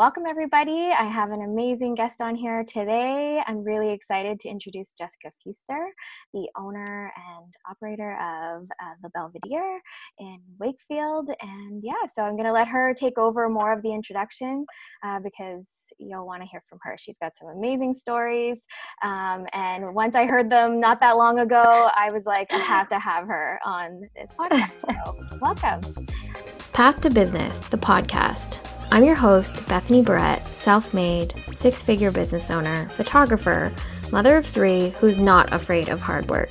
welcome everybody. I have an amazing guest on here today. I'm really excited to introduce Jessica Fuster, the owner and operator of uh, the Belvedere in Wakefield. And yeah, so I'm going to let her take over more of the introduction uh, because you'll want to hear from her. She's got some amazing stories. Um, and once I heard them not that long ago, I was like, I have to have her on this podcast. So, welcome. Path to Business, the podcast. I'm your host, Bethany Barrett, self made, six figure business owner, photographer, mother of three who's not afraid of hard work.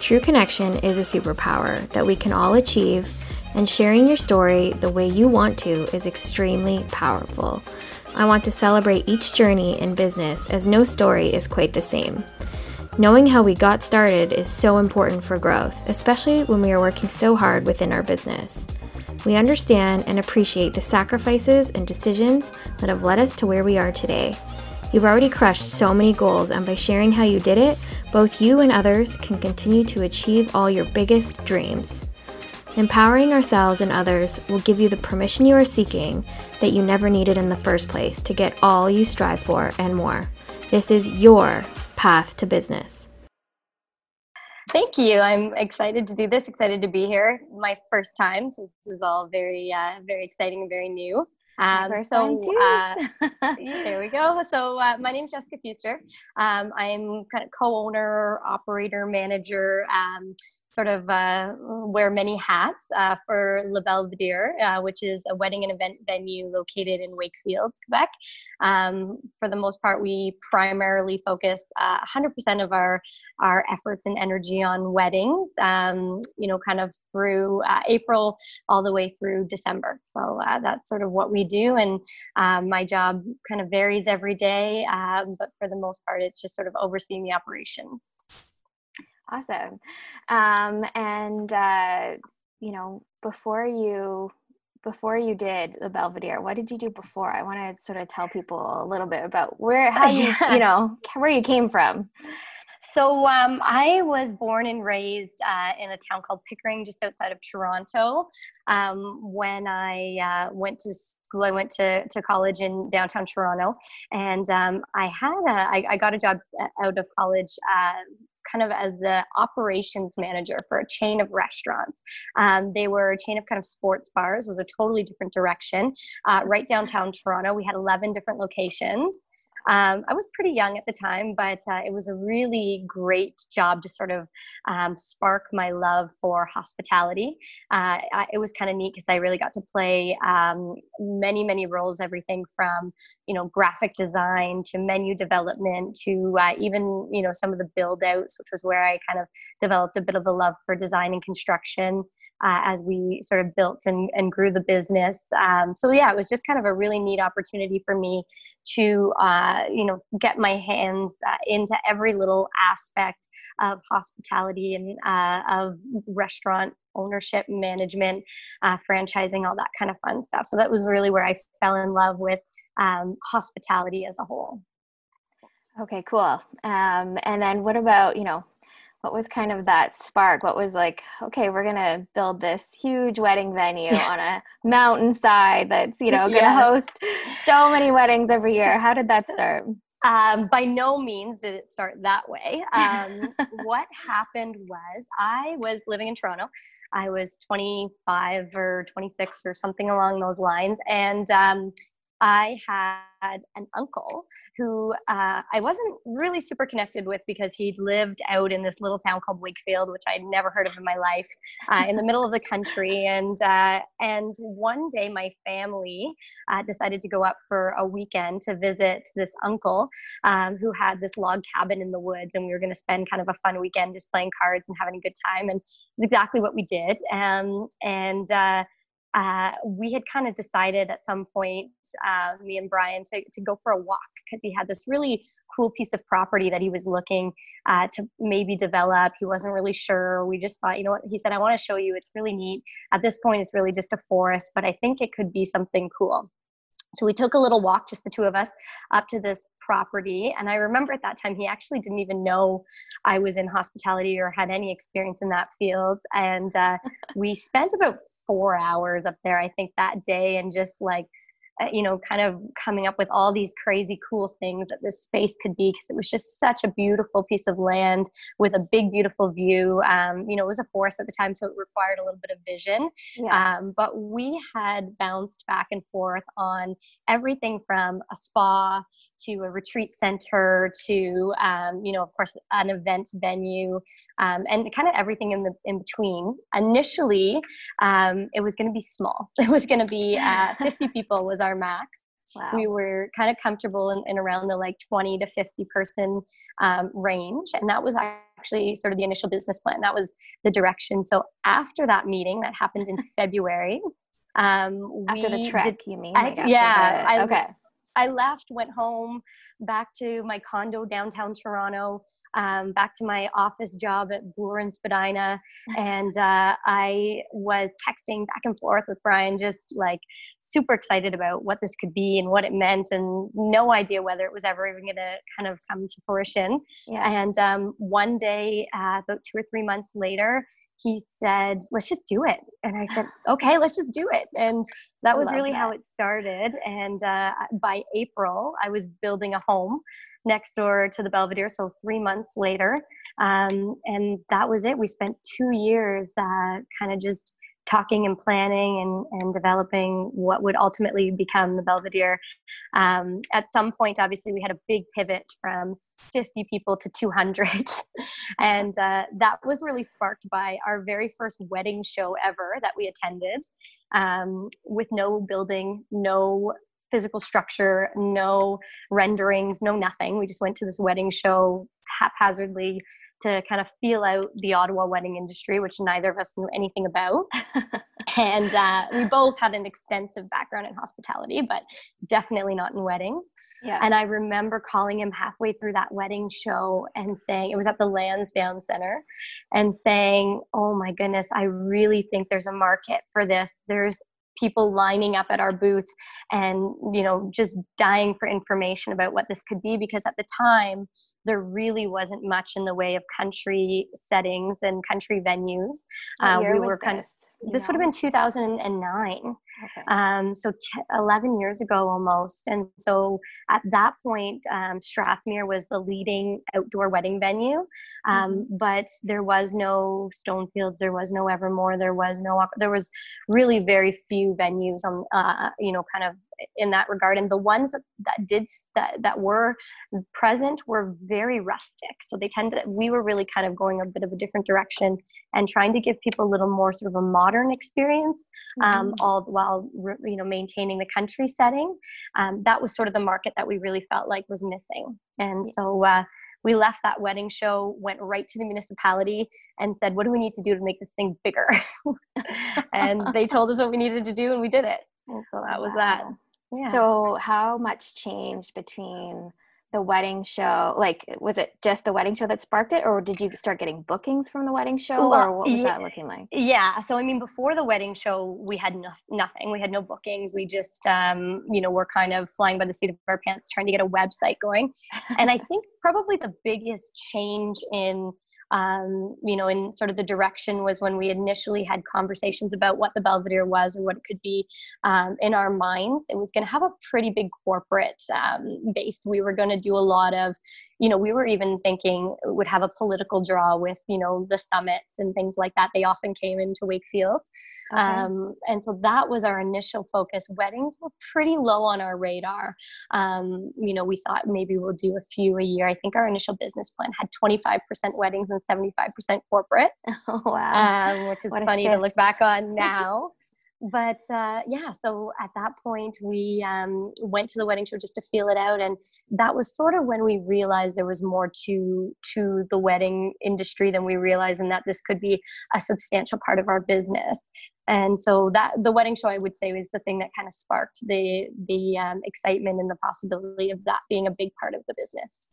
True connection is a superpower that we can all achieve, and sharing your story the way you want to is extremely powerful. I want to celebrate each journey in business as no story is quite the same. Knowing how we got started is so important for growth, especially when we are working so hard within our business. We understand and appreciate the sacrifices and decisions that have led us to where we are today. You've already crushed so many goals, and by sharing how you did it, both you and others can continue to achieve all your biggest dreams. Empowering ourselves and others will give you the permission you are seeking that you never needed in the first place to get all you strive for and more. This is your path to business. Thank you. I'm excited to do this. Excited to be here. My first time, so this is all very, uh, very exciting and very new. Um, so uh, there we go. So uh, my name is Jessica Fuster. Um, I'm kind of co-owner, operator, manager. Um, sort of uh, wear many hats uh, for Le Belvedere, uh, which is a wedding and event venue located in Wakefield, Quebec. Um, for the most part, we primarily focus 100% uh, of our, our efforts and energy on weddings, um, you know, kind of through uh, April all the way through December. So uh, that's sort of what we do. And my job kind of varies every day, but for the most part, it's just sort of overseeing the operations. Awesome. Um, and uh, you know, before you before you did the Belvedere, what did you do before? I want to sort of tell people a little bit about where how you you know where you came from. So um, I was born and raised uh, in a town called Pickering, just outside of Toronto. Um, when I uh, went to school, I went to, to college in downtown Toronto, and um, I had a I, I got a job out of college uh, kind of as the operations manager for a chain of restaurants. Um, they were a chain of kind of sports bars, was a totally different direction. Uh, right downtown Toronto, we had 11 different locations. Um, I was pretty young at the time, but uh, it was a really great job to sort of um, spark my love for hospitality. Uh, I, it was kind of neat because I really got to play um, many, many roles, everything from, you know, graphic design to menu development to uh, even, you know, some of the build outs, which was where I kind of developed a bit of a love for design and construction uh, as we sort of built and, and grew the business. Um, so yeah, it was just kind of a really neat opportunity for me to, uh, you know, get my hands uh, into every little aspect of hospitality hospitality and uh, of restaurant ownership, management, uh, franchising, all that kind of fun stuff. So that was really where I fell in love with um, hospitality as a whole. Okay, cool. Um, and then what about, you know, what was kind of that spark? What was like, okay, we're going to build this huge wedding venue on a mountainside that's, you know, going to yes. host so many weddings every year. How did that start? Um, by no means did it start that way. Um, what happened was I was living in Toronto. I was 25 or 26 or something along those lines. And um, I had an uncle who uh, I wasn't really super connected with because he'd lived out in this little town called Wakefield, which I'd never heard of in my life, uh, in the middle of the country. And uh, and one day, my family uh, decided to go up for a weekend to visit this uncle um, who had this log cabin in the woods, and we were going to spend kind of a fun weekend just playing cards and having a good time. And it's exactly what we did. Um, and uh, we had kind of decided at some point, uh, me and Brian, to, to go for a walk because he had this really cool piece of property that he was looking uh, to maybe develop. He wasn't really sure. We just thought, you know what? He said, I want to show you. It's really neat. At this point, it's really just a forest, but I think it could be something cool. So we took a little walk, just the two of us, up to this property. And I remember at that time, he actually didn't even know I was in hospitality or had any experience in that field. And uh, we spent about four hours up there, I think, that day, and just like you know, kind of coming up with all these crazy cool things that this space could be because it was just such a beautiful piece of land with a big, beautiful view. Um, you know, it was a forest at the time, so it required a little bit of vision. Yeah. Um, but we had bounced back and forth on everything from a spa to a retreat center to, um, you know, of course, an event venue um, and kind of everything in the in between. Initially, um, it was going to be small. It was going to be uh, 50 people was our max. Wow. We were kind of comfortable in, in, around the like 20 to 50 person um, range. And that was actually sort of the initial business plan. That was the direction. So after that meeting that happened in February, um, after the trek, did, you mean? Like I, yeah. The, I, okay. I left, went home, back to my condo downtown Toronto, um, back to my office job at Bloor and Spadina, and uh, I was texting back and forth with Brian, just like super excited about what this could be and what it meant, and no idea whether it was ever even going to kind of come to fruition. Yeah. And um, one day, uh, about two or three months later, he said, let's just do it. And I said, okay, let's just do it. And that was really that. how it started. And uh, by April, I was building a home next door to the Belvedere. So three months later. Um, and that was it. We spent two years uh, kind of just talking and planning and, and developing what would ultimately become the Belvedere. Um, at some point, obviously, we had a big pivot from 50 people to 200. and uh, that was really sparked by our very first wedding show ever that we attended um, with no building, no physical structure, no renderings, no nothing. We just went to this wedding show haphazardly to kind of feel out the Ottawa wedding industry, which neither of us knew anything about. and uh, we both had an extensive background in hospitality, but definitely not in weddings. Yeah. And I remember calling him halfway through that wedding show and saying, it was at the Lansdowne Center, and saying, Oh my goodness, I really think there's a market for this. There's people lining up at our booth and you know just dying for information about what this could be because at the time there really wasn't much in the way of country settings and country venues. Uh, we were kind of this? Know? would have been 2009 okay. um, so t- 11 years ago almost and so at that point um, strathmere was the leading outdoor wedding venue um, mm-hmm. but there was no stonefields there was no evermore there was no there was really very few venues on uh, you know kind of in that regard and the ones that, did that, that were present were very rustic so they tended we were really kind of going a bit of a different direction and trying to give people a little more sort of a modern experience um, mm-hmm. all while you know maintaining the country setting um, that was sort of the market that we really felt like was missing and so uh, we left that wedding show, went right to the municipality, and said, What do we need to do to make this thing bigger? and they told us what we needed to do, and we did it. And so that was that. Yeah. So how much changed between the wedding show? Like, was it just the wedding show that sparked it, or did you start getting bookings from the wedding show, well, or what was yeah, that looking like? Yeah. So I mean, before the wedding show, we had no, nothing. We had no bookings. We just, um, you know, we're kind of flying by the seat of our pants, trying to get a website going. and I think probably the biggest change in um, you know, in sort of the direction was when we initially had conversations about what the Belvedere was or what it could be um, in our minds. It was going to have a pretty big corporate um, base. We were going to do a lot of, you know, we were even thinking would have a political draw with, you know, the summits and things like that. They often came into Wakefield. Okay. Um, and so that was our initial focus. Weddings were pretty low on our radar. Um, you know, we thought maybe we'll do a few a year. I think our initial business plan had 25% weddings and 75% corporate. Oh, wow. Um, which is what funny to look back on now. but uh, yeah, so at that point, we um, went to the wedding show just to feel it out. And that was sort of when we realized there was more to, to the wedding industry than we realized, and that this could be a substantial part of our business and so that the wedding show i would say was the thing that kind of sparked the the um, excitement and the possibility of that being a big part of the business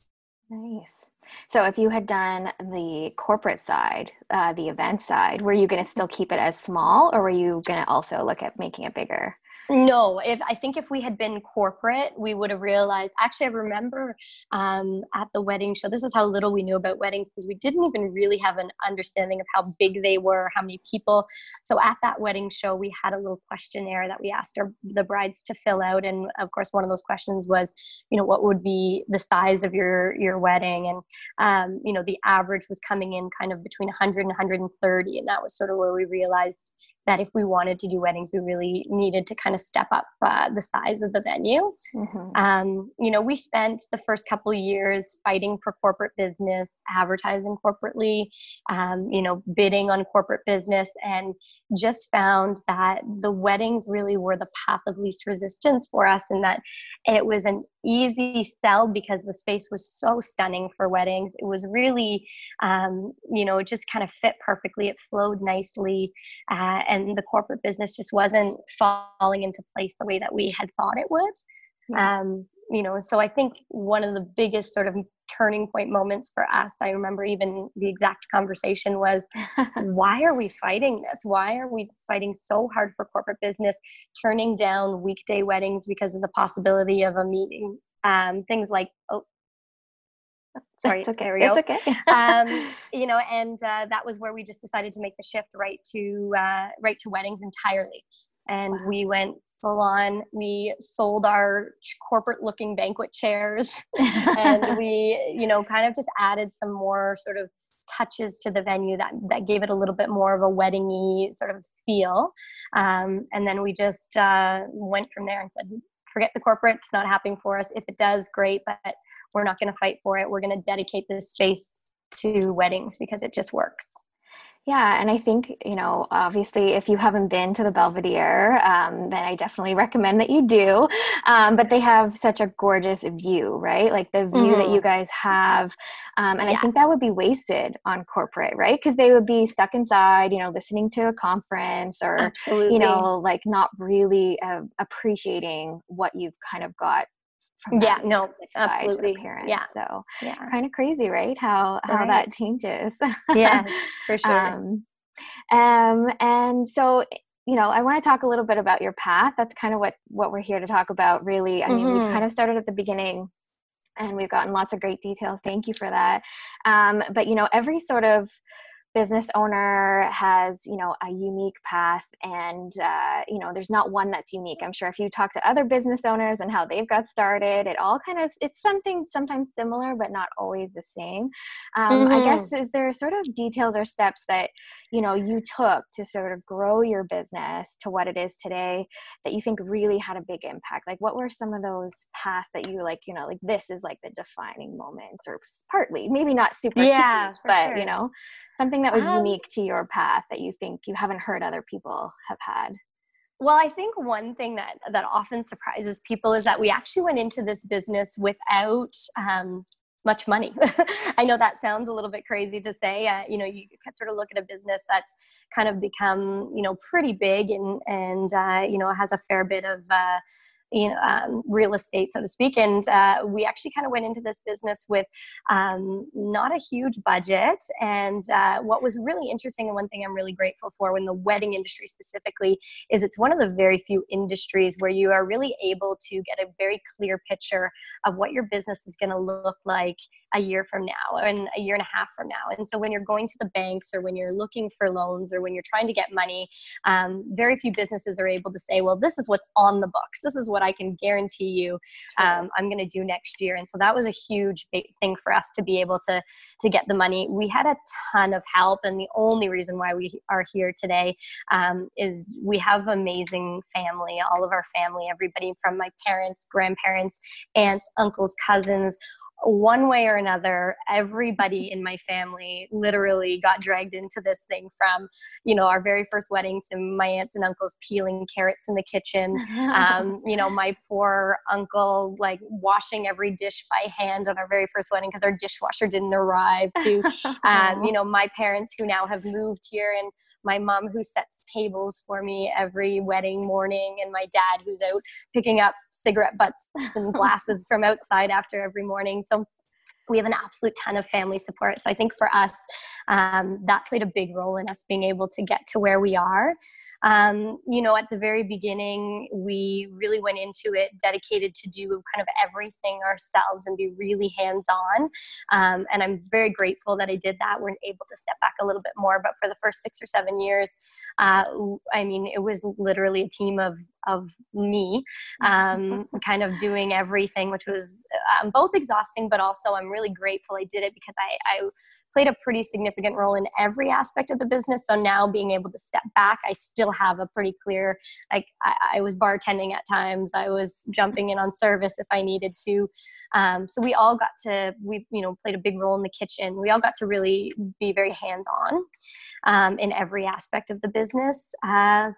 nice so if you had done the corporate side, uh, the event side, were you going to still keep it as small or were you going to also look at making it bigger? No, if I think if we had been corporate, we would have realized. Actually, I remember um, at the wedding show. This is how little we knew about weddings because we didn't even really have an understanding of how big they were, how many people. So at that wedding show, we had a little questionnaire that we asked our, the brides to fill out, and of course, one of those questions was, you know, what would be the size of your your wedding, and um, you know, the average was coming in kind of between 100 and 130, and that was sort of where we realized that if we wanted to do weddings, we really needed to kind of step up uh, the size of the venue. Mm-hmm. Um, you know, we spent the first couple years fighting for corporate business, advertising corporately, um, you know, bidding on corporate business, and just found that the weddings really were the path of least resistance for us, and that it was an easy sell because the space was so stunning for weddings. It was really, um, you know, it just kind of fit perfectly. It flowed nicely, uh, and the corporate business just wasn't falling into place the way that we had thought it would. Yeah. Um, you know, so I think one of the biggest sort of turning point moments for us, I remember even the exact conversation was, why are we fighting this? Why are we fighting so hard for corporate business, turning down weekday weddings because of the possibility of a meeting? Um, things like, oh, sorry it's okay. it's okay. Um, you know and uh, that was where we just decided to make the shift right to uh, right to weddings entirely. And wow. we went full on. We sold our corporate looking banquet chairs. And we you know kind of just added some more sort of touches to the venue that that gave it a little bit more of a weddingy sort of feel. Um, and then we just uh, went from there and said forget the corporate it's not happening for us. If it does great but we're not going to fight for it. We're going to dedicate this space to weddings because it just works yeah, and I think, you know, obviously, if you haven't been to the Belvedere, um, then I definitely recommend that you do. Um, but they have such a gorgeous view, right? Like the view mm-hmm. that you mm-hmm. guys have. Um, and yeah. I think that would be wasted on corporate, right? Because they would be stuck inside, you know, listening to a conference or, Absolutely. you know, like not really uh, appreciating what you've kind of got yeah no absolutely. parents. yeah. so yeah. kind of crazy right how how right. that changes. Yeah for sure. Um, um and so you know i want to talk a little bit about your path. That's kind of what what we're here to talk about really. I mean mm-hmm. we've kind of started at the beginning and we've gotten lots of great details. Thank you for that. Um, but you know every sort of business owner has you know a unique path and uh, you know there's not one that's unique i'm sure if you talk to other business owners and how they've got started it all kind of it's something sometimes similar but not always the same um, mm-hmm. i guess is there sort of details or steps that you know you took to sort of grow your business to what it is today that you think really had a big impact like what were some of those paths that you like you know like this is like the defining moments or partly maybe not super yeah huge, but sure. you know something that was um, unique to your path that you think you haven't heard other people have had well i think one thing that that often surprises people is that we actually went into this business without um, much money. I know that sounds a little bit crazy to say. Uh, you know, you can sort of look at a business that's kind of become, you know, pretty big and and uh, you know has a fair bit of uh, you know, um, real estate, so to speak. And uh, we actually kind of went into this business with um, not a huge budget. And uh, what was really interesting, and one thing I'm really grateful for in the wedding industry specifically, is it's one of the very few industries where you are really able to get a very clear picture of what your business is going to look like a year from now and a year and a half from now. And so when you're going to the banks or when you're looking for loans or when you're trying to get money, um, very few businesses are able to say, well, this is what's on the books. This is what I can guarantee you um, I'm going to do next year. And so that was a huge thing for us to be able to to get the money. We had a ton of help, and the only reason why we are here today um, is we have amazing family. All of our family, everybody from my parents, grandparents, aunts, uncles, cousins one way or another, everybody in my family literally got dragged into this thing from, you know, our very first weddings and my aunts and uncles peeling carrots in the kitchen. Um, you know, my poor uncle like washing every dish by hand on our very first wedding because our dishwasher didn't arrive. To, um, you know, my parents who now have moved here and my mom who sets tables for me every wedding morning and my dad who's out picking up cigarette butts and glasses from outside after every morning. So we have an absolute ton of family support. So I think for us, um, that played a big role in us being able to get to where we are. Um, you know, at the very beginning, we really went into it dedicated to do kind of everything ourselves and be really hands on. Um, and I'm very grateful that I did that. We're able to step back a little bit more. But for the first six or seven years, uh, I mean, it was literally a team of of me um, kind of doing everything which was um, both exhausting but also i'm really grateful i did it because I, I played a pretty significant role in every aspect of the business. So now being able to step back, I still have a pretty clear, like I, I was bartending at times, I was jumping in on service if I needed to. Um, so we all got to, we, you know, played a big role in the kitchen. We all got to really be very hands on um, in every aspect of the business. Uh,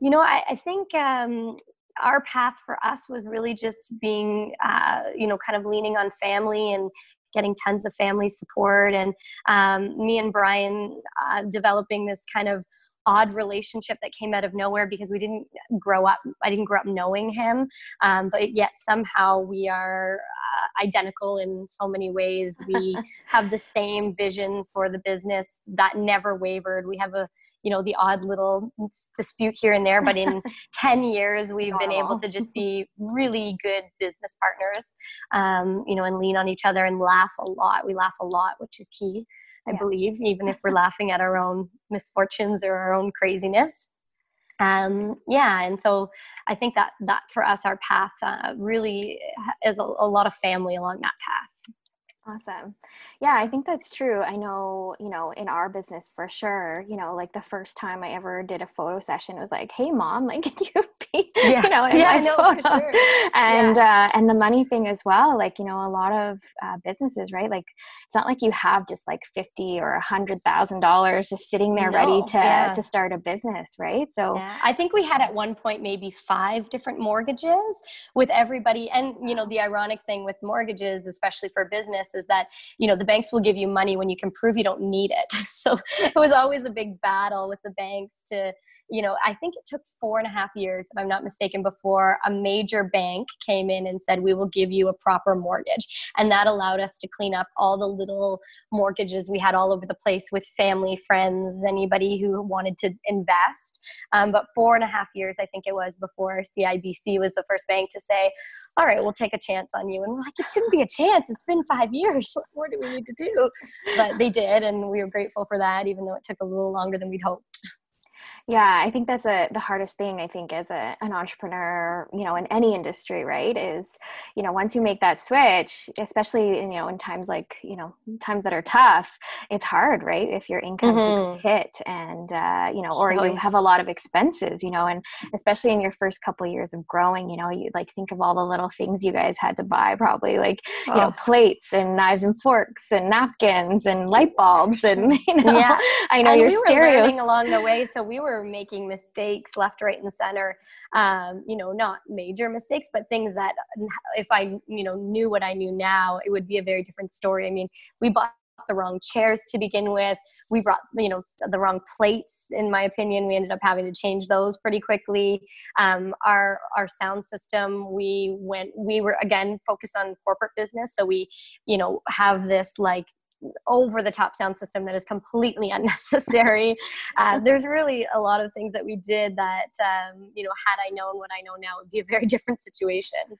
you know, I, I think um, our path for us was really just being, uh, you know, kind of leaning on family and getting tons of family support, and um, me and Brian uh, developing this kind of odd relationship that came out of nowhere because we didn't grow up i didn't grow up knowing him um, but yet somehow we are uh, identical in so many ways. We have the same vision for the business that never wavered. We have a you know the odd little dispute here and there but in 10 years we've been able to just be really good business partners um, you know and lean on each other and laugh a lot. We laugh a lot which is key i yeah. believe even if we're laughing at our own misfortunes or our own craziness. Um, yeah and so i think that that for us our path uh, really is a, a lot of family along that path Awesome. Yeah, I think that's true. I know, you know, in our business for sure, you know, like the first time I ever did a photo session it was like, hey mom, like can you be, yeah. you know, in yeah, my photo? Sure. And yeah. uh and the money thing as well, like, you know, a lot of uh, businesses, right? Like it's not like you have just like fifty or a hundred thousand dollars just sitting there no, ready to yeah. to start a business, right? So I think we had at one point maybe five different mortgages with everybody. And you know, the ironic thing with mortgages, especially for business is that you know the banks will give you money when you can prove you don't need it. So it was always a big battle with the banks to you know i think it took four and a half years if i'm not mistaken before a major bank came in and said we will give you a proper mortgage. And that allowed us to clean up all the little mortgages we had all over the place with family friends anybody who wanted to invest. Um, but four and a half years i think it was before cibc was the first bank to say all right we'll take a chance on you. And we're like it shouldn't be a chance. It's been five years years. What more do we need to do? But they did, and we were grateful for that, even though it took a little longer than we'd hoped yeah i think that's a the hardest thing i think as a, an entrepreneur you know in any industry right is you know once you make that switch especially in, you know in times like you know times that are tough it's hard right if your income mm-hmm. hit and uh, you know or you have a lot of expenses you know and especially in your first couple of years of growing you know you like think of all the little things you guys had to buy probably like you oh. know plates and knives and forks and napkins and light bulbs and you know yeah. i know and your we were learning along the way so we were were making mistakes left, right, and center. Um, you know, not major mistakes, but things that if I, you know, knew what I knew now, it would be a very different story. I mean, we bought the wrong chairs to begin with. We brought, you know, the wrong plates. In my opinion, we ended up having to change those pretty quickly. Um, our our sound system, we went, we were again focused on corporate business, so we, you know, have this like over the top sound system that is completely unnecessary. Uh, there's really a lot of things that we did that, um, you know, had I known what I know now, would be a very different situation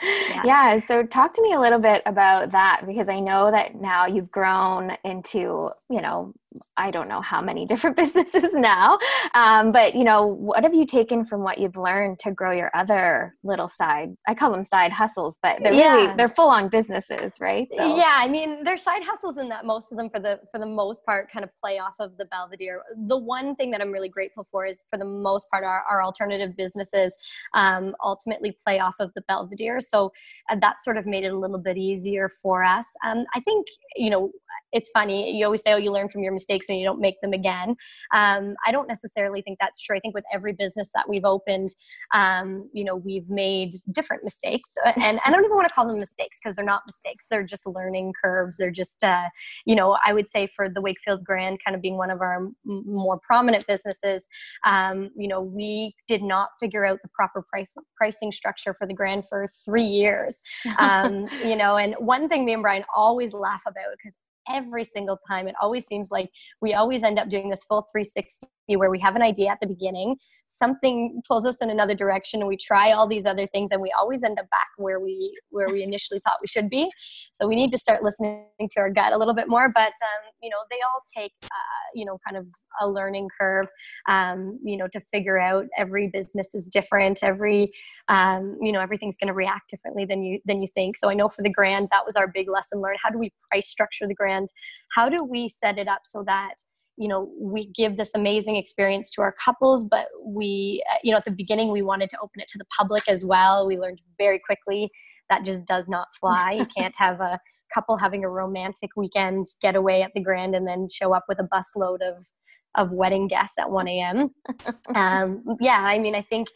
yeah. yeah. So talk to me a little bit about that because I know that now you've grown into, you know, I don't know how many different businesses now. Um, but, you know, what have you taken from what you've learned to grow your other little side? I call them side hustles, but they're yeah. really, they're full on businesses, right? So. Yeah. I mean, they're side hustles in that most of them for the, for the most part kind of play off of the Belvedere. The one thing that I'm really grateful for is for the most part, our, our alternative businesses um, ultimately play off of the Belvedere. So uh, that sort of made it a little bit easier for us. Um, I think, you know, it's funny. You always say, oh, you learn from your mistakes and you don't make them again. Um, I don't necessarily think that's true. I think with every business that we've opened, um, you know, we've made different mistakes. And I don't even want to call them mistakes because they're not mistakes. They're just learning curves. They're just, uh, you know, I would say for the Wakefield Grand kind of being one of our m- more prominent businesses, um, you know, we did not figure out the proper price, pricing structure for the Grand for three years years. Um, you know, and one thing me and Brian always laugh about because every single time. It always seems like we always end up doing this full 360 where we have an idea at the beginning, something pulls us in another direction, and we try all these other things, and we always end up back where we where we initially thought we should be. So we need to start listening to our gut a little bit more. But um, you know, they all take uh, you know kind of a learning curve. Um, you know, to figure out every business is different. Every um, you know everything's going to react differently than you than you think. So I know for the grand, that was our big lesson learned. How do we price structure the grand? How do we set it up so that you know we give this amazing experience to our couples but we uh, you know at the beginning we wanted to open it to the public as well. We learned very quickly that just does not fly. You can't have a couple having a romantic weekend getaway at the grand and then show up with a busload of of wedding guests at 1 a.m um, yeah i mean i think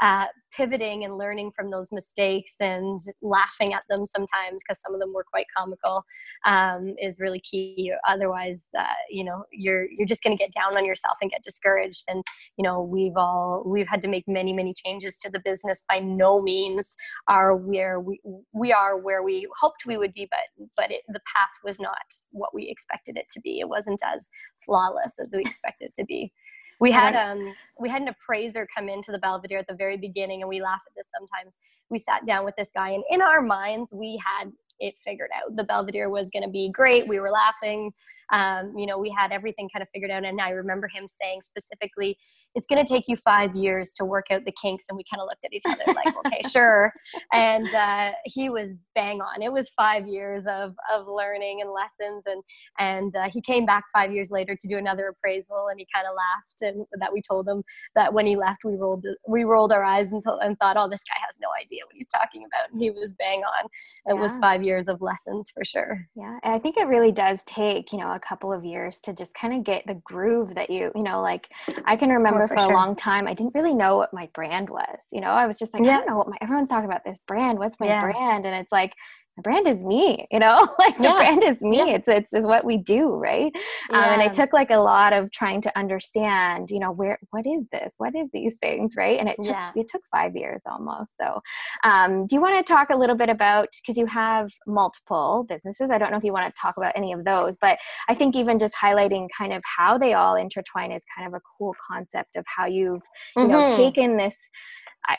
uh, pivoting and learning from those mistakes and laughing at them sometimes because some of them were quite comical um, is really key. Otherwise uh, you know you're you're just going to get down on yourself and get discouraged. And you know we've all we've had to make many many changes to the business. By no means are where we we are where we hoped we would be but but it, the path was not what we expected it to be. It wasn't as flawless as we expected it to be we had um we had an appraiser come into the belvedere at the very beginning and we laugh at this sometimes. We sat down with this guy and in our minds we had it figured out. The Belvedere was going to be great. We were laughing. Um, you know, we had everything kind of figured out. And I remember him saying specifically, it's going to take you five years to work out the kinks. And we kind of looked at each other like, okay, sure. And uh, he was bang on. It was five years of, of learning and lessons. And, and uh, he came back five years later to do another appraisal and he kind of laughed and that we told him that when he left, we rolled, we rolled our eyes and, and thought, oh, this guy has no idea what he's talking about. And he was bang on. It yeah. was five years years of lessons for sure. Yeah. And I think it really does take, you know, a couple of years to just kind of get the groove that you, you know, like I can oh, remember oh, for, for sure. a long time, I didn't really know what my brand was. You know, I was just like, yeah. I don't know what my, everyone's talking about this brand. What's my yeah. brand? And it's like, the brand is me you know like the yeah. brand is me yeah. it's, it's it's what we do right yeah. um, and it took like a lot of trying to understand you know where what is this what is these things right and it took it took five years almost so um, do you want to talk a little bit about because you have multiple businesses i don't know if you want to talk about any of those but i think even just highlighting kind of how they all intertwine is kind of a cool concept of how you've you mm-hmm. know taken this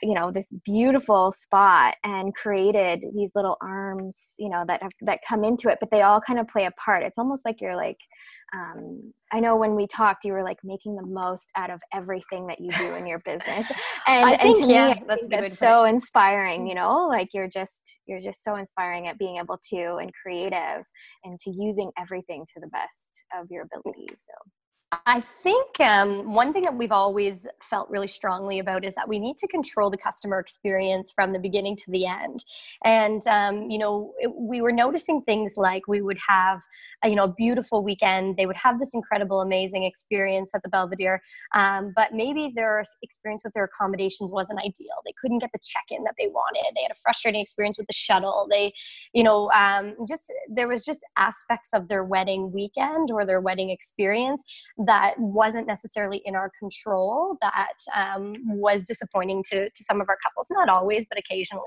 you know this beautiful spot and created these little arms you know that have that come into it but they all kind of play a part it's almost like you're like um, I know when we talked, you were like making the most out of everything that you do in your business, and, I think, and to yeah, me, that's, that's so inspiring. You know, like you're just you're just so inspiring at being able to and creative and to using everything to the best of your ability. So I think um, one thing that we've always felt really strongly about is that we need to control the customer experience from the beginning to the end. And um, you know, it, we were noticing things like we would have, a, you know, a beautiful weekend. They would have this incredible, amazing experience at the Belvedere, um, but maybe their experience with their accommodations wasn't ideal. They couldn't get the check-in that they wanted. They had a frustrating experience with the shuttle. They, you know, um, just there was just aspects of their wedding weekend or their wedding experience that wasn't necessarily in our control that um, was disappointing to, to some of our couples. Not always but occasionally.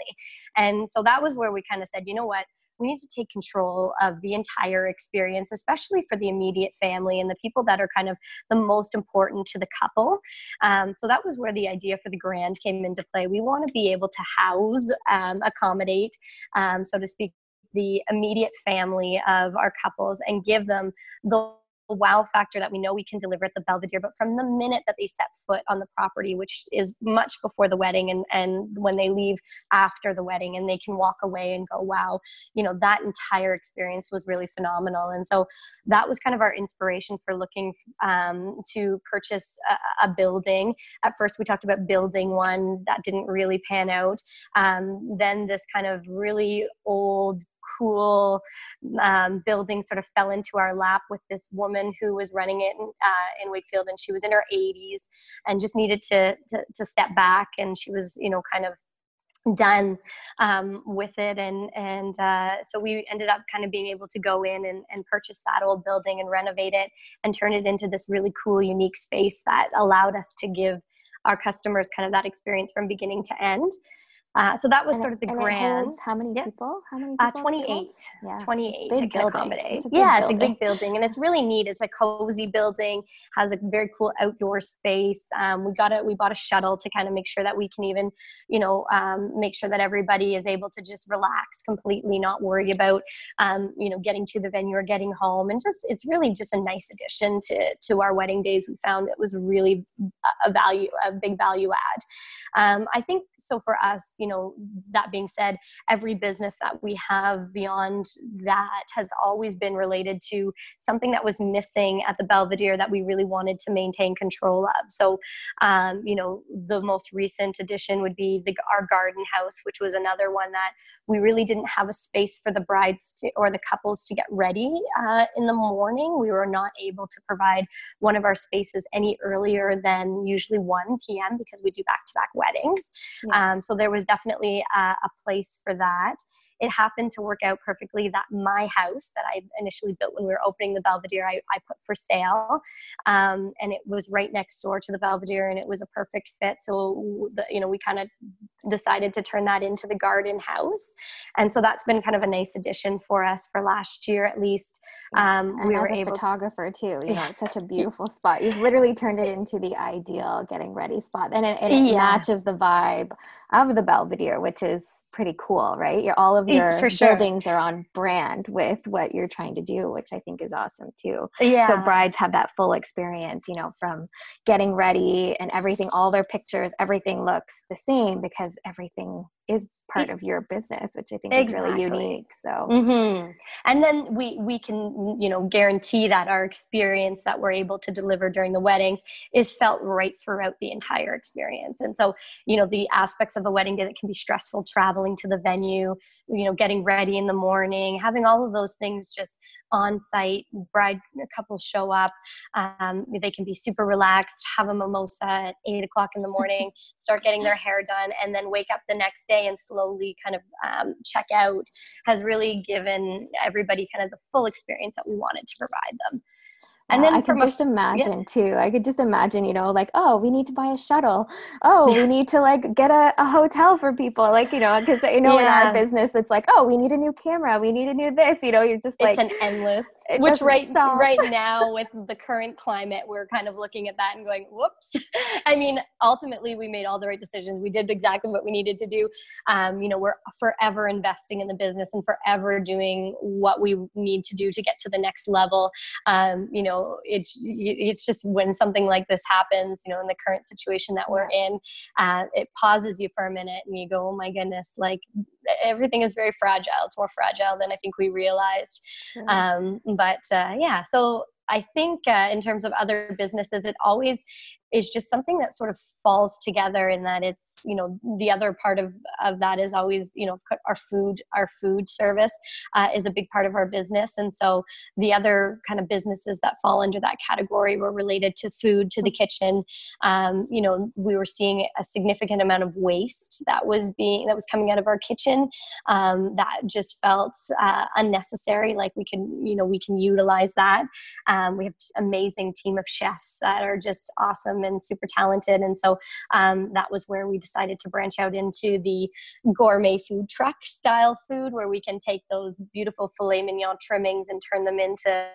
And so that was where we kind of said you know what? We need to take control of the entire experience especially for the immediate family and the people that are kind of the most important to the couple. Um, so that was where the idea for the grand came into play. We want to be able to house um, accommodate um, so to speak the immediate family of our couples and give them the wow factor that we know we can deliver at the Belvedere. But from the minute that they set foot on the property, which is much before the wedding, and, and when they leave after the wedding, and they can walk away and go, wow, you know, that entire experience was really phenomenal. And so that was kind of our inspiration for looking um, to purchase a, a, building. At first, we talked about building one that didn't really pan out. Um, then this kind of really old cool um, building sort of fell into our lap with this woman who was running it in, uh, in Wakefield, and she was in her 80s and just needed to, to, to step back, and she was you know kind of done um, with it. And and uh, so we ended up kind of being able to go in and, and purchase that old building and renovate it and turn it into this really cool unique space that allowed us to give our customers kind of that experience from beginning to end Uh, so that was And sort of the grand. how many Yeah. people? How many Uh, people? 28. Yeah. 28 big to building. accommodate. It's a big yeah, it's a building. big building and it's really neat. It's a cozy building, has a very cool outdoor space. Um, we got a we bought a shuttle to kind of make sure that we can even, you know, um, make sure that everybody is able to just relax completely, not worry about, um, you know, getting to the venue or getting home. And just it's really just a nice addition to to our wedding days. We found it was really a- a value, a big value add. Um, I think so for us, you know, that being said, every business that we have beyond that has always been related to something that was missing at the Belvedere that we really wanted to maintain control of. So, um, you know, the most recent addition would be the, our garden house, which was another one that we really didn't have a space for the brides to, or the couples to get ready uh, in the morning. We were not able to provide one of our spaces any earlier than usually 1 p.m. because we do back to back weddings. Yeah. Um, so there was definitely a, a place for that. It happened to work out perfectly that my house that I initially built when we were opening the Belvedere, I, I put for sale. Um, and it was right next door to the Belvedere and it was a perfect fit. So, the, you know, we kind of decided to turn that into the garden house. And so that's been kind of a nice addition for us for last year at least. Um, and we as were a photographer too you know Yeah. it's such a beautiful spot you've literally turned it into the ideal getting ready spot and it, it Yeah. matches the vibe of the belvedere which is pretty cool right your all of your for sure. buildings are on brand with what you're trying to do which i think is awesome too yeah. so brides have that full experience you know from getting ready and everything all their pictures everything looks the same because everything is part of your business which i think is really unique so hmm And then we we can you know guarantee that our experience that we're able to deliver during the weddings is felt right throughout the entire experience. And so you know the aspects of a wedding day that can be stressful, traveling to the venue, you know, getting ready in the morning, having all of those things just on site. Bride couple show up, um, they can be super relaxed, have a mimosa at eight o'clock in the morning, start getting their hair done, and then wake up the next day and slowly kind of um, check out has really given everybody kind of the full experience that we wanted to provide them. And then I can a- just imagine too. I could just imagine, you know, like, oh, we need to buy a shuttle. Oh, we need to like get a, a hotel for people. Like, you know, because you know, in our business, it's like, oh, we need a new camera. We need a new this. You know, you're just like, it's an endless it which right stop. right now with the current climate we're kind of looking at that and going whoops i mean ultimately we made all the right decisions we did exactly what we needed to do um, you know we're forever investing in the business and forever doing what we need to do to get to the next level um, you know it's it's just when something like this happens you know in the current situation that we're in uh, it pauses you for a minute and you go oh my goodness like everything is very fragile. It's more fragile than i think we realized. Sure. um, but uh, yeah so i think uh, in terms of other businesses it always is just something that sort of falls together in that it's you know the other part of of that is always you know our food our food service uh, is a big part of our business. And so the other kind of businesses that fall under that category were related to food to the kitchen. Um, you know we were seeing a significant amount of waste that was being that was coming out of our kitchen um, that just felt uh, unnecessary like we can you know we can utilize that. Um, we have an amazing team of chefs that are just awesome and super talented. And so um, that was where we decided to branch out into the gourmet food truck style food where we can take those beautiful filet mignon trimmings and turn them into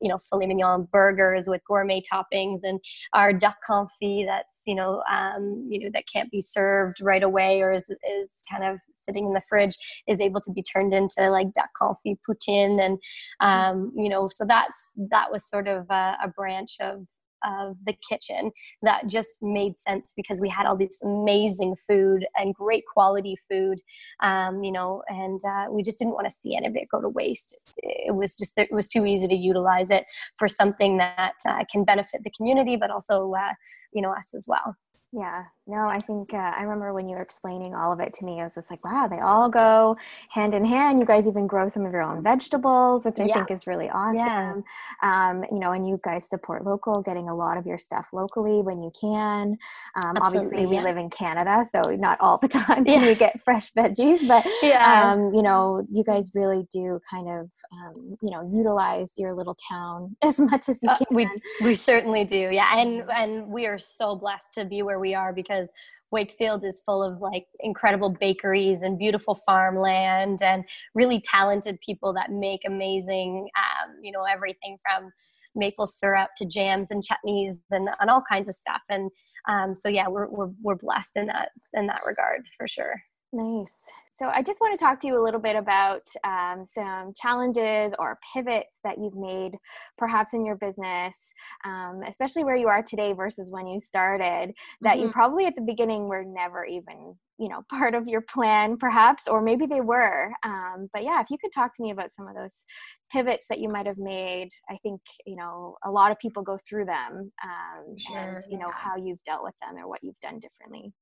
you know filet mignon burgers with gourmet toppings and our duck confit that's you know um, you know that can't be served right away or is is kind of sitting in the fridge is able to be turned into like duck confit poutine and um, you know so that's that was sort of a, a branch of of the kitchen that just made sense because we had all this amazing food and great quality food um, you know and uh, we just didn't want to see any of it go to waste. It was just it was too easy to utilize it for something that uh, can benefit the community but also uh, you know us as well. Yeah, no, I think uh, I remember when you were explaining all of it to me. I was just like, wow, they all go hand in hand. You guys even grow some of your own vegetables, which I Yeah. think is really awesome. Yeah. Um, you know, and you guys support local, getting a lot of your stuff locally when you can. Um, obviously, we yeah. live in Canada, so not all the time can we get fresh veggies, but yeah um, you know, you guys really do kind of, um, you know, utilize your little town as much as you Uh, can. we we certainly do yeah and and we are so blessed to be where we are because because Wakefield is full of like incredible bakeries and beautiful farmland and really talented people that make amazing, um, you know, everything from maple syrup to jams and chutneys and, and all kinds of stuff. And um, so yeah, we're, we're, we're blessed in that, in that regard for sure. Nice. So I just want to talk to you a little bit about um, some challenges or pivots that you've made, perhaps in your business, um, especially where you are today versus when you started. That mm-hmm. you probably at the beginning were never even, you know, part of your plan, perhaps, or maybe they were. Um, but yeah, if you could talk to me about some of those pivots that you might have made, I think you know a lot of people go through them, um, sure, and you know how you've dealt with them or what you've done differently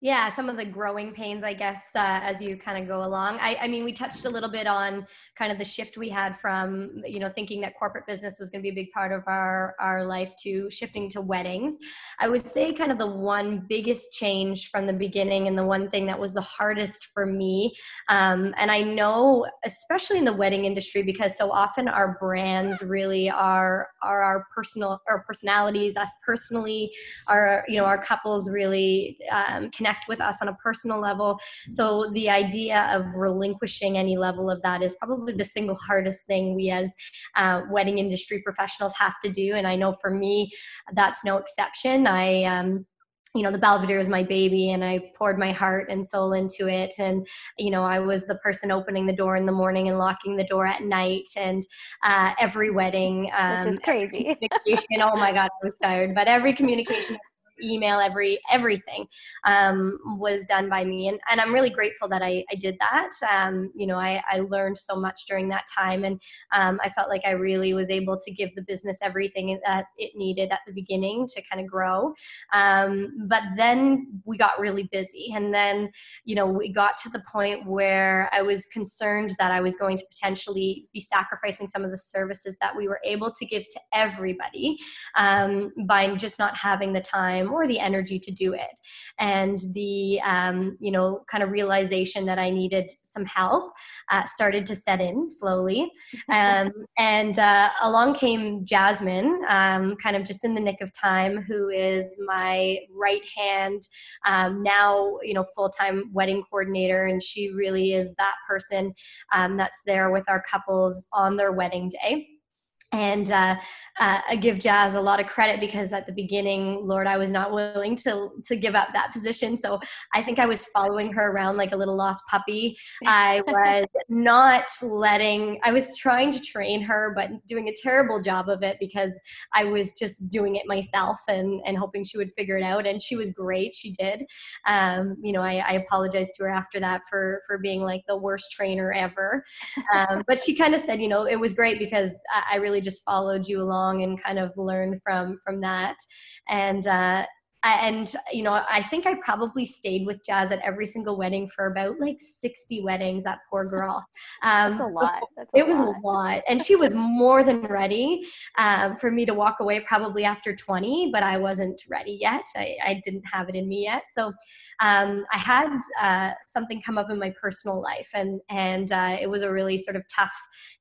yeah some of the growing pains i guess uh, as you kind of go along. I, I, mean we touched a little bit on kind of the shift we had from you know thinking that corporate business was going to be a big part of our our life to shifting to weddings. I would say kind of the one biggest change from the beginning and the one thing that was the hardest for me um, and i know especially in the wedding industry because so often our brands really are are our personal our personalities us personally our you know our couples really um, connect connect with us on a personal level. So the idea of relinquishing any level of that is probably the single hardest thing we as uh, wedding industry professionals have to do. And I know for me, that's no exception. I, um, you know the belvedere is my baby and i poured my heart and soul into it and you know i was the person opening the door in the morning and locking the door at night and uh, every wedding um, Which is crazy oh my god i was tired but every communication email, every everything um, was done by me, and and I'm really grateful that I, I did that. Um, you know, I, I learned so much during that time, and um, I felt like I really was able to give the business everything that it needed at the beginning to kind of grow. Um, but then we got really busy, and then you know we got to the point where I was concerned that I was going to potentially be sacrificing some of the services that we were able to give to everybody um, by just not having the time time or the energy to do it and the um, you know kind of realization that i needed some help uh, started to set in slowly. Um, and uh, along came jasmine um, kind of just in the nick of time who is my right hand um, now you know full-time wedding coordinator. And she really is that person um, that's there with our couples on their wedding day and uh, uh, I give Jazz a lot of credit because at the beginning, Lord, I was not willing to to give up that position. So I think I was following her around like a little lost puppy. I was not letting. I was trying to train her, but doing a terrible job of it because I was just doing it myself and and hoping she would figure it out. And she was great. She did. Um, you know, I, I apologized to her after that for for being like the worst trainer ever. Um, but she kind of said, you know, it was great because I, I really just followed you along and kind of learned from from that. And uh, and you know i think i probably stayed with jazz at every single wedding for about like 60 weddings that poor girl. Um, That's a lot. That's a it was a lot. and she was more than ready um, for me to walk away probably after 20 but i wasn't ready yet. I, I didn't have it in me yet. So um, i had uh, something come up in my personal life and and uh, it was a really sort of tough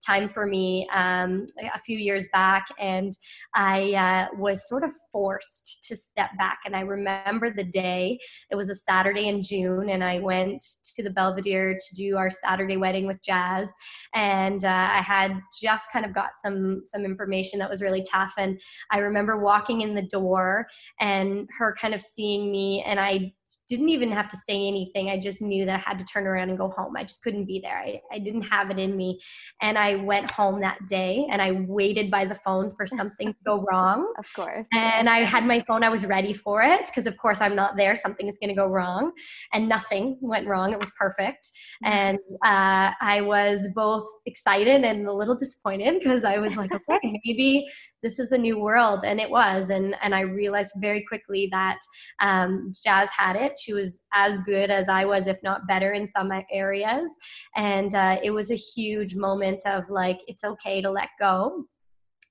time for me um, a few years back. And i uh, was sort of forced to step back and and I remember the day. It was a Saturday in June, and I went to the Belvedere to do our Saturday wedding with Jazz. And uh, I had just kind of got some some information that was really tough. And I remember walking in the door and her kind of seeing me, and I didn't even have to say anything. I just knew that I had to turn around and go home. I just couldn't be there. I, I didn't have it in me. And I went home that day and I waited by the phone for something to go wrong. Of course. And I had my phone, I was ready for it because, of course, I'm not there. Something is going to go wrong. And nothing went wrong. It was perfect. Mm-hmm. And uh, I was both excited and a little disappointed because I was like, okay, maybe this is a new world. And it was. And, and I realized very quickly that um, Jazz had it it. She was as good as I was, if not better, in some areas. And uh, it was a huge moment of like, it's okay to let go.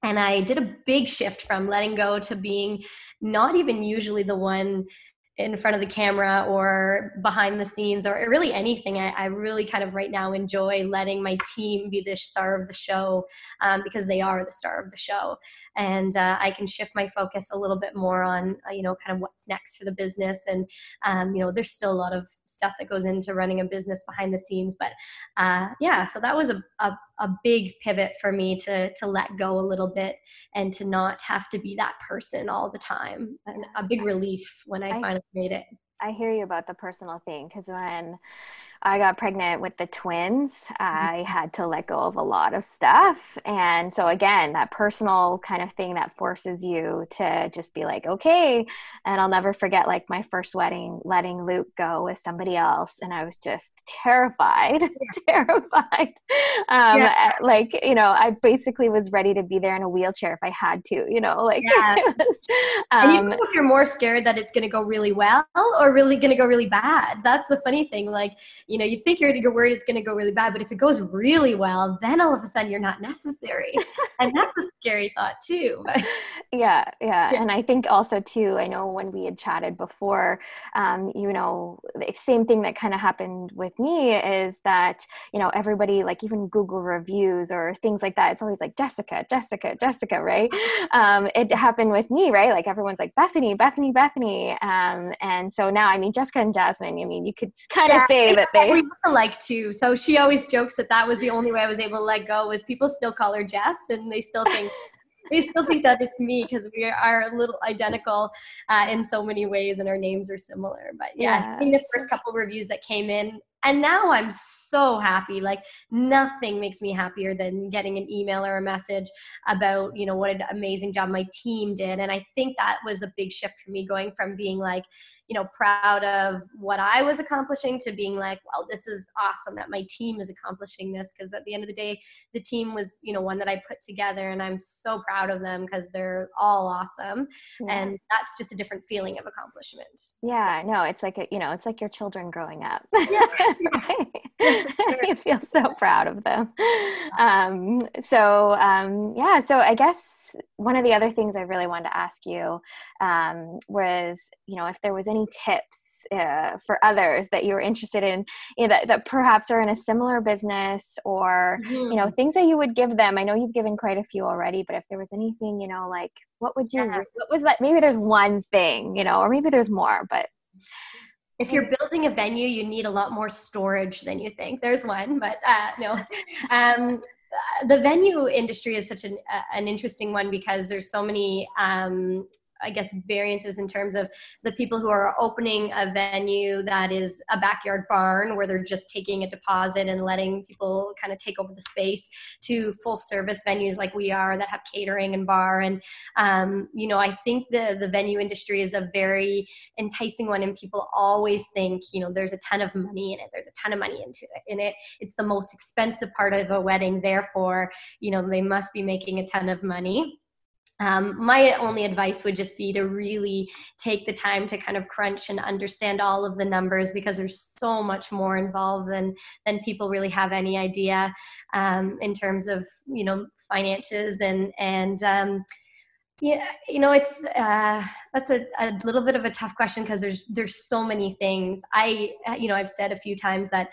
And I did a big shift from letting go to being not even usually the one in front of the camera or behind the scenes or really anything. I, I really kind of right now enjoy letting my team be the star of the show um, because they are the star of the show. And uh, I can shift my focus a little bit more on, uh, you know, kind of what's next for the business. And, um, you know, there's still a lot of stuff that goes into running a business behind the scenes. But uh, yeah, so that was a, a, a big pivot for me to, to let go a little bit and to not have to be that person all the time. And a big relief when I, I finally it. I hear you about the personal thing because when I got pregnant with the twins, mm-hmm. I had to let go of a lot of stuff. And so, again, that personal kind of thing that forces you to just be like, okay. And I'll never forget, like, my first wedding, letting Luke go with somebody else. And I was just terrified, yeah. terrified. Um, yeah. Eh, like, you know, I basically was ready to be there in a wheelchair if I had to, you know, like, yeah. was, um, and even if you're more scared that it's going to go really well or really going to go really bad, that's the funny thing. Like, you know, you think you're, you're worried it's going to go really bad, but if it goes really well, then all of a sudden you're not necessary. and that's a scary thought too. yeah, yeah, yeah. And I think also too, I know when we had chatted before, um, you know, the same thing that kind of happened with me is that, you know, everybody, like even Google reviews or things like that, it's always like Jessica, Jessica, Jessica, right? Um, it happened with me, right? Like everyone's like Bethany, Bethany, Bethany. Um, and so now, I mean, Jessica and Jasmine, I mean, you could kind of yeah, say that they we like to. So she always jokes that that was the only way I was able to let go was people still call her Jess and they still think they still think that it's me because we are a little identical uh, in so many ways and our names are similar. But yeah, seeing the first couple reviews that came in, and now i'm so happy like nothing makes me happier than getting an email or a message about you know what an amazing job my team did and i think that was a big shift for me going from being like you know proud of what i was accomplishing to being like well this is awesome that my team is accomplishing this because at the end of the day the team was you know one that i put together and i'm so proud of them because they're all awesome yeah. and that's just a different feeling of accomplishment yeah no it's like a, you know it's like your children growing up yeah. you feel so proud of them. Um, so um, yeah, so I guess one of the other things I really wanted to ask you um, was, you know, if there was any tips uh, for others that you were interested in you know, that, that perhaps are in a similar business or mm-hmm. you know mm-hmm. things that you would give them i know you've given quite a few already but if there was anything you know like what would you yeah. what was that maybe there's one thing you know or maybe there's more but if you're building a venue, you need a lot more storage than you think. There's one, but uh, no. Um, the venue industry is such an, uh, an interesting one because there's so many um, I guess variances in terms of the people who are opening a venue that is a backyard barn where they're just taking a deposit and letting people kind of take over the space to full service venues like we are that have catering and bar. And um, you know I think the the venue industry is a very enticing one and people always think you know there's a ton of money in it there's a ton of money into it in it. It's the most expensive part of a wedding therefore you know they must be making a ton of money um, my only advice would just be to really take the time to kind of crunch and understand all of the numbers because there's so much more involved than than people really have any idea um, in terms of you know finances and and um, yeah you know it's uh, that's a, a little bit of a tough question because there's there's so many things. I you know i've said a few times that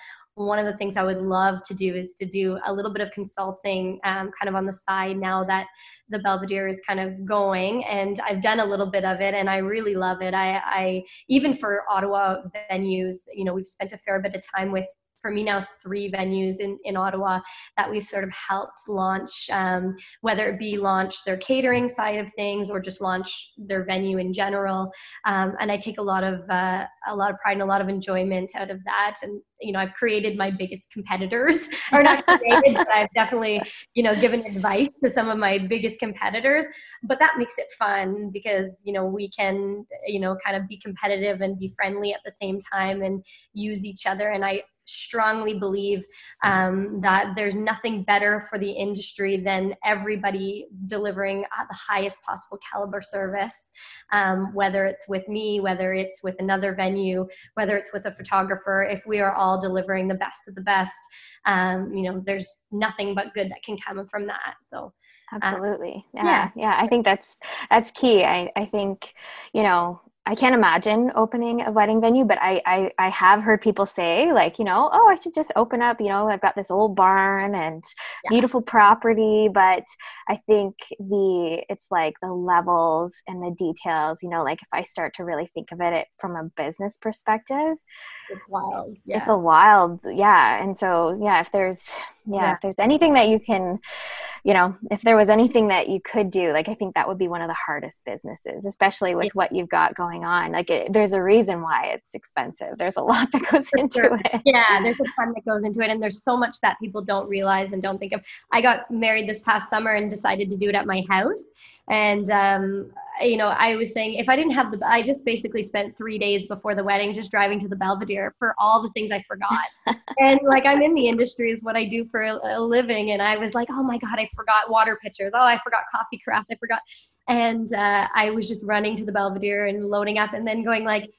one of the things I would love to do is to do a little bit of consulting um, kind of on the side now that the Belvedere is kind of going. And I've done a little bit of it and I really love it. I, I even for Ottawa venues, you know, we've spent a fair bit of time with for me now three venues in, in Ottawa that we've sort of helped launch, um, whether it be launch their catering side of things or just launch their venue in general. Um, and I take a lot of uh, a lot of pride and a lot of enjoyment out of that. And you know, I've created my biggest competitors, or not created, but I've definitely you know given advice to some of my biggest competitors. But that makes it fun because you know we can you know kind of be competitive and be friendly at the same time and use each other. And I strongly believe um, that there's nothing better for the industry than everybody delivering at the highest possible caliber service, um, whether it's with me, whether it's with another venue, whether it's with a photographer. If we are all delivering the best of the best, um, you know, there's nothing but good that can come from that. So, uh, absolutely, yeah, yeah, yeah. I think that's that's key. I I think you know I can't imagine opening a wedding venue, but I, I, I have heard people say like, you know, oh, I should just open up, you know, I've got this old barn and yeah. beautiful property, but I think the it's like the levels and the details, you know, like if I start to really think of it from a business perspective, it's wild. Yeah. It's a wild, yeah. And so, yeah, if there's yeah, yeah, if there's anything that you can you know if there was anything that you could do like i think that would be one of the hardest businesses especially with what you've got going on. Like it, there's a reason why it's expensive. There's a lot that goes into sure. it. Yeah there's a ton that goes into it and there's so much that people don't realize and don't think of. I got married this past summer and decided to do it at my house and um, you know i was saying if i didn't have the i just basically spent three days before the wedding just driving to the belvedere for all the things i forgot and like i'm in the industry is what i do for a, a living and i was like oh my god i forgot water pitchers oh i forgot coffee crafts i forgot and uh, i was just running to the belvedere and loading up and then going like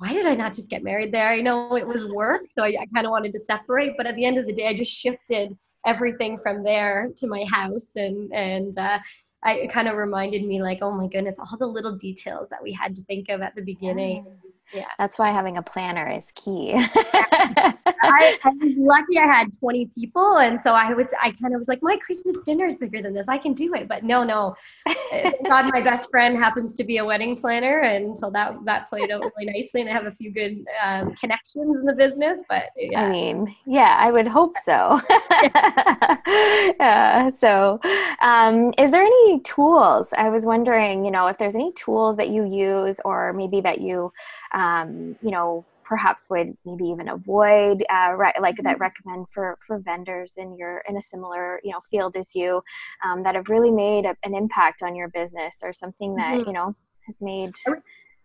why did I not just get married there? I know it was work, so I, I kind of wanted to separate. But at the end of the day, I just shifted everything from there to my house, and and uh, I, it kind of reminded me like, oh my goodness, all the little details that we had to think of at the beginning. Yeah yeah. That's why having a planner is key I, I, was lucky i had 20 people and so i was i kind of was like my christmas dinner is bigger than this. I can do it. But no no. God my best friend happens to be a wedding planner and so that that played out really nicely and i have a few good um, connections in the business but yeah. i mean yeah i would hope so. Yeah so um, is there any tools? I was wondering you know if there's any tools that you use or maybe that you um, you know, perhaps would maybe even avoid uh, re- like that mm-hmm. recommend for for vendors in your in a similar you know field as you um, that have really made a, an impact on your business or something that mm-hmm. you know has made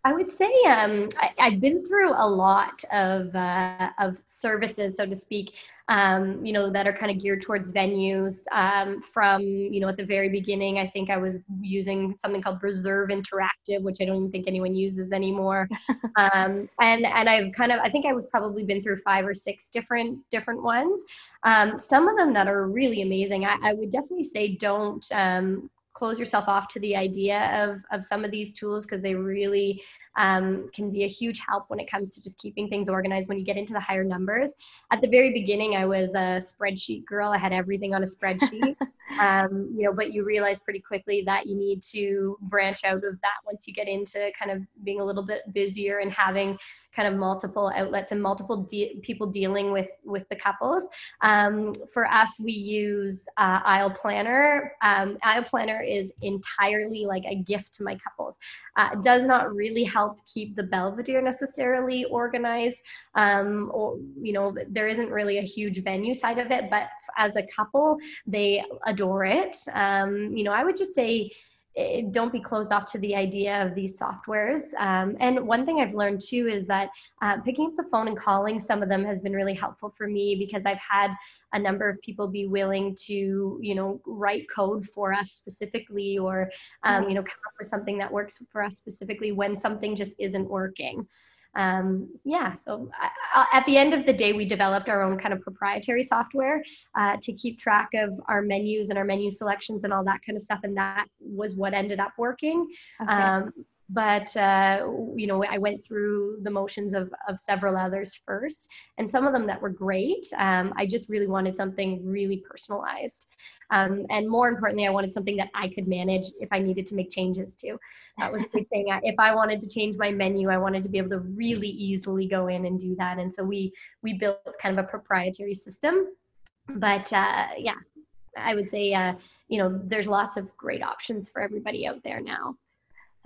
I would say um, I, have been through a lot of uh, of services, so to speak, um, you know, that are kind of geared towards venues. Um, from you know, at the very beginning, I think I was using something called Reserve Interactive, which I don't even think anyone uses anymore. Um, and and I've kind of I think I was probably been through five or six different different ones. Um, some of them that are really amazing. I, I would definitely say don't um, close yourself off to the idea of, of some of these tools because they really um, can be a huge help when it comes to just keeping things organized when you get into the higher numbers. At the very beginning, I was a spreadsheet girl. I had everything on a spreadsheet. um, you know, but you realize pretty quickly that you need to branch out of that once you get into kind of being a little bit busier and having kind of multiple outlets and multiple de- people dealing with with the couples. Um, for us, we use uh, Aisle Planner. Um, Aisle Planner is entirely like a gift to my couples. Uh, does not really help keep the Belvedere necessarily organized, um, or you know, there isn't really a huge venue side of it. But as a couple, they adore it. Um, you know, I would just say it, don't be closed off to the idea of these softwares. Um, and one thing I've learned too is that uh, picking up the phone and calling some of them has been really helpful for me because I've had a number of people be willing to, you know, write code for us specifically or, um, you know, come up with something that works for us specifically when something just isn't working um, yeah, so uh, at the end of the day, we developed our own kind of proprietary software uh, to keep track of our menus and our menu selections and all that kind of stuff. And that was what ended up working. Okay. Um, but uh, you know i went through the motions of, of several others first and some of them that were great um, i just really wanted something really personalized. Um, and more importantly i wanted something that i could manage if i needed to make changes to. That was a big thing. If i wanted to change my menu i wanted to be able to really easily go in and do that. And so we we built kind of a proprietary system. But uh, yeah i would say uh, you know there's lots of great options for everybody out there now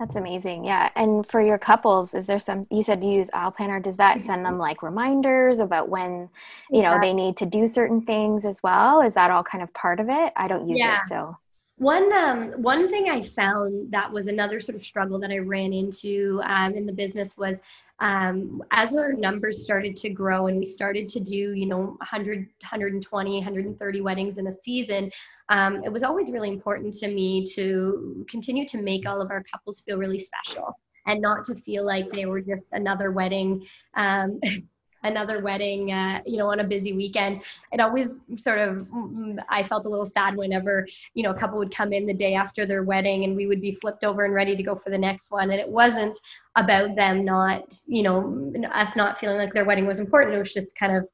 that's amazing. Yeah. And for your couples, is there some, you said you use Aisle Planner. Does that send them like reminders about when, you know, they need to do certain things as well? Is that all kind of part of it? I don't use yeah. it. So one um, one thing I found that was another sort of struggle that I ran into um, in the business was um, as our numbers started to grow and we started to do you know 100 120 130 weddings in a season um, it was always really important to me to continue to make all of our couples feel really special and not to feel like they were just another wedding um, another wedding, uh, you know, on a busy weekend. It always sort of, mm, I felt a little sad whenever, you know, a couple would come in the day after their wedding and we would be flipped over and ready to go for the next one. And it wasn't about them not, you know, us not feeling like their wedding was important. It was just kind of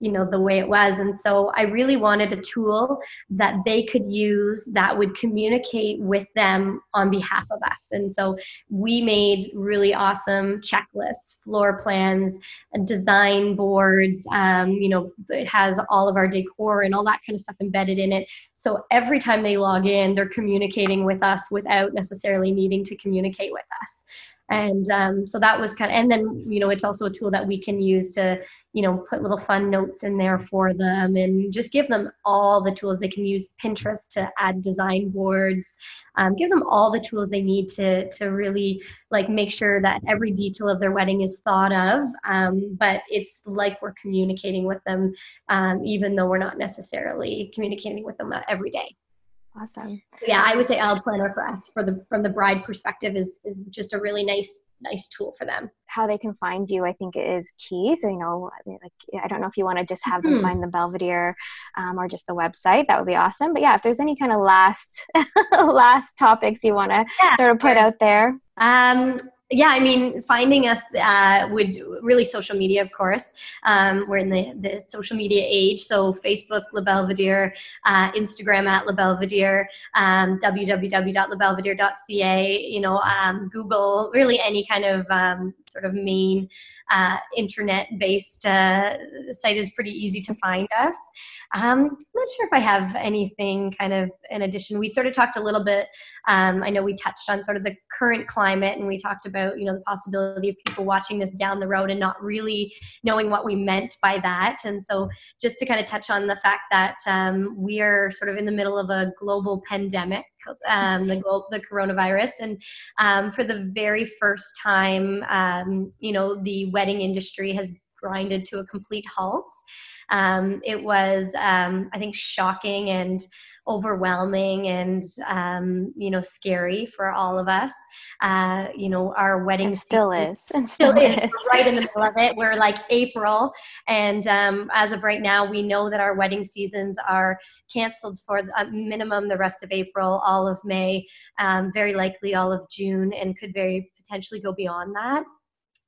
you know the way it was. And so i really wanted a tool that they could use that would communicate with them on behalf of us. And so we made really awesome checklists floor plans design boards. Um, you know it has all of our decor and all that kind of stuff embedded in it. So every time they log in they're communicating with us without necessarily needing to communicate with us and um, so that was kind of and then you know it's also a tool that we can use to you know put little fun notes in there for them and just give them all the tools. They can use pinterest to add design boards um, give them all the tools they need to to really like make sure that every detail of their wedding is thought of um, but it's like we're communicating with them um, even though we're not necessarily communicating with them every day Awesome. Yeah, I would say Aisle Planner for us, for the from the bride perspective, is is just a really nice nice tool for them. How they can find you, I think, is key. So you know, like I don't know if you want to just have them hmm. find the Belvedere um, or just the website. That would be awesome. But yeah, if there's any kind of last last topics you want to yeah, sort of put sure. out there. Um, yeah, I mean, finding us uh, would really social media, of course. Um, we're in the, the social media age, so Facebook, La Belvedere, uh, Instagram at La Belvedere, um, www.labelvedere.ca, you know, um, Google, really any kind of um, sort of main uh, internet-based uh, site is pretty easy to find us. Um, I'm not sure if I have anything kind of in addition. We sort of talked a little bit, um, I know we touched on sort of the current climate and we talked about about you know the possibility of people watching this down the road and not really knowing what we meant by that. And so just to kind of touch on the fact that um, we are sort of in the middle of a global pandemic um, the, the coronavirus. And um, for the very first time um, you know the wedding industry has grinded to a complete halt um, it was um, i think shocking and overwhelming and um, you know scary for all of us. Uh, you know, our wedding still is, and still, still is. is. right in the middle of it. We're like April, and um, as of right now, we know that our wedding seasons are canceled for a minimum the rest of April, all of May, um, very likely all of June, and could very potentially go beyond that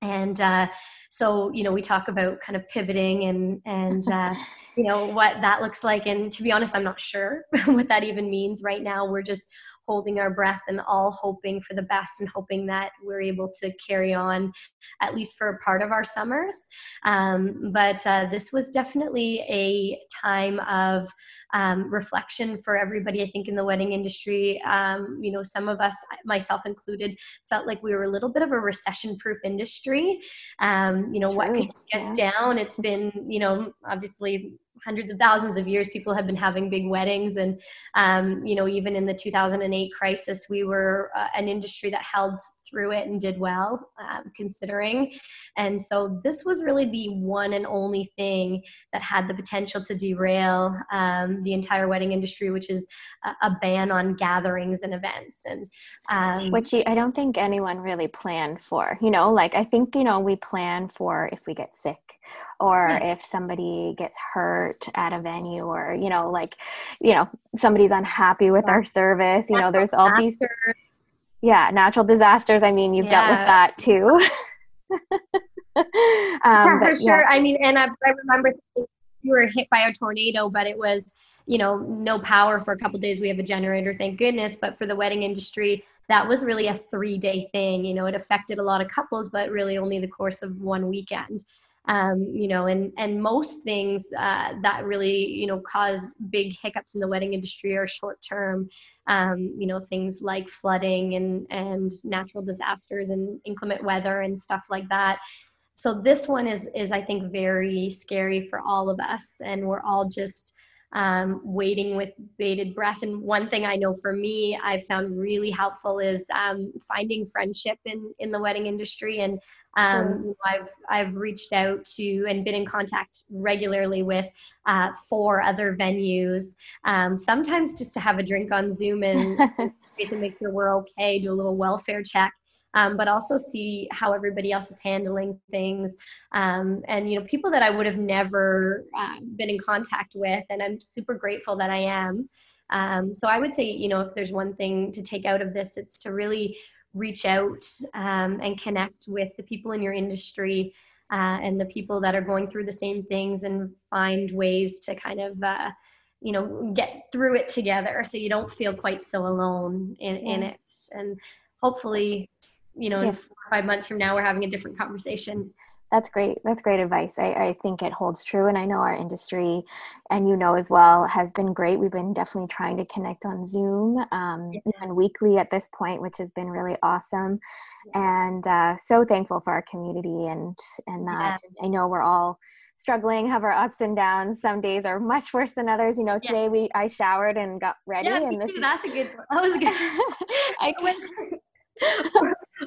and uh, so you know we talk about kind of pivoting and and uh, you know what that looks like. And to be honest i'm not sure what that even means right now. We're just holding our breath and all hoping for the best and hoping that we're able to carry on at least for a part of our summers. Um, but uh, this was definitely a time of um, reflection for everybody, I think, in the wedding industry. Um, you know, some of us, myself included, felt like we were a little bit of a recession proof industry. Um, you know, True. what could take us down? It's been, you know, obviously hundreds of thousands of years people have been having big weddings. And um, you know even in the 2008 crisis we were uh, an industry that held through it and did well um, considering. And so this was really the one and only thing that had the potential to derail um, the entire wedding industry which is a, a ban on gatherings and events. And um, which i don't think anyone really planned for. You know like i think you know we plan for if we get sick or yeah. if somebody gets hurt at a venue or you know like you know somebody's unhappy with yeah. our service you know there's all these yeah natural disasters. I mean you've yeah. dealt with that too. Um, yeah, for sure. i mean and I, I remember you were hit by a tornado but it was you know no power for a couple days. We have a generator thank goodness. But for the wedding industry that was really a three day thing. You know it affected a lot of couples but really only the course of one weekend um, you know, and and most things uh, that really you know cause big hiccups in the wedding industry are short term. Um, you know, things like flooding and and natural disasters and inclement weather and stuff like that. So this one is is I think very scary for all of us, and we're all just um, waiting with bated breath. And one thing I know for me, I've found really helpful is um, finding friendship in in the wedding industry. And um, sure. I've I've reached out to and been in contact regularly with uh, four other venues. Um, sometimes just to have a drink on Zoom and to make sure we're okay, do a little welfare check. um, but also see how everybody else is handling things. Um, and, you know, people that I would have never uh, been in contact with. And I'm super grateful that I am. Um, so I would say, you know, if there's one thing to take out of this, it's to really reach out um, and connect with the people in your industry uh, and the people that are going through the same things and find ways to kind of uh, you know get through it together so you don't feel quite so alone in, yeah. in it and hopefully you know yeah. in four or five months from now we're having a different conversation that's great. That's great advice. I, I think it holds true and i know our industry and you know as well has been great. We've been definitely trying to connect on zoom um, yeah. even weekly at this point which has been really awesome. And uh, so thankful for our community and and that. Yeah. i know we're all struggling have our ups and downs. Some days are much worse than others. You know today yeah. we i showered and got ready yeah, and this that's is, a good one. That was good. I went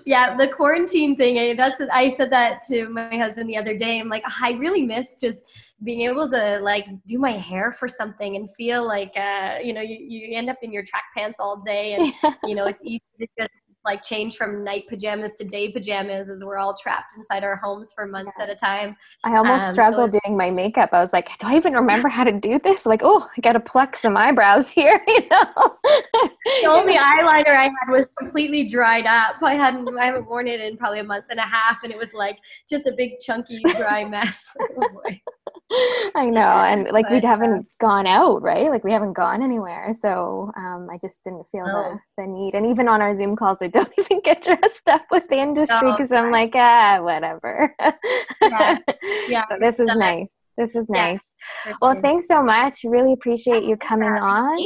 yeah the quarantine thing I, that's i said that to my husband the other day. I'm like i really miss just being able to like do my hair for something and feel like uh you know you, you end up in your track pants all day and you know it's easy to just like change from night pajamas to day pajamas as we're all trapped inside our homes for months yeah. at a time. I almost um, struggled so doing my makeup. I was like, do I even remember how to do this? Like, oh, I got to pluck some eyebrows here, you know. the only eyeliner I had was completely dried up. I hadn't I haven't worn it in probably a month and a half and it was like just a big chunky dry mess. oh I know. And like but, we haven't uh, gone out, right? Like we haven't gone anywhere. So um, I just didn't feel no. the, the need. And even on our Zoom calls, I don't even get dressed up with the industry because I'm like, ah, whatever. yeah. yeah. So this is nice. This is nice. Yeah, well, thanks so much. Really appreciate That's you coming on.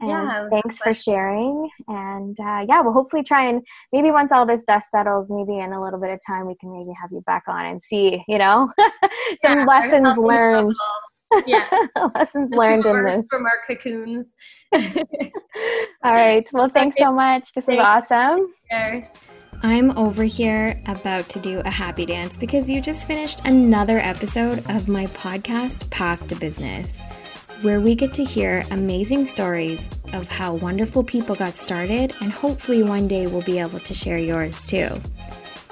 And yeah, thanks for sharing. And uh, yeah, we'll hopefully try and maybe once all this dust settles, maybe in a little bit of time, we can maybe have you back on and see, you know, some yeah, lessons learned. Yeah, lessons learned in this from our cocoons. all right. Well, thanks so much. This was awesome. I'm over here about to do a happy dance because you just finished another episode of my podcast, Path to Business where we get to hear amazing stories of how wonderful people got started, and hopefully one day we'll be able to share yours too.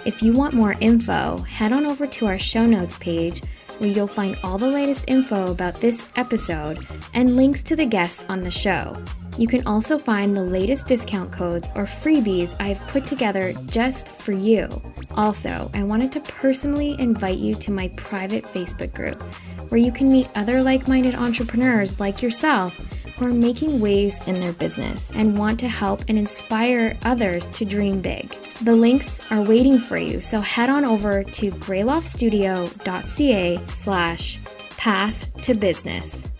If you want more info, head on over to our show notes page where you'll find all the latest info about this episode and links to the guests on the show. You can also find the latest discount codes or freebies I've put together just for you. Also, I wanted to personally invite you to my private Facebook group where you can meet other like minded entrepreneurs like yourself who are making waves in their business and want to help and inspire others to dream big. The links are waiting for you, so head on over to greyloftstudio.ca slash path to business.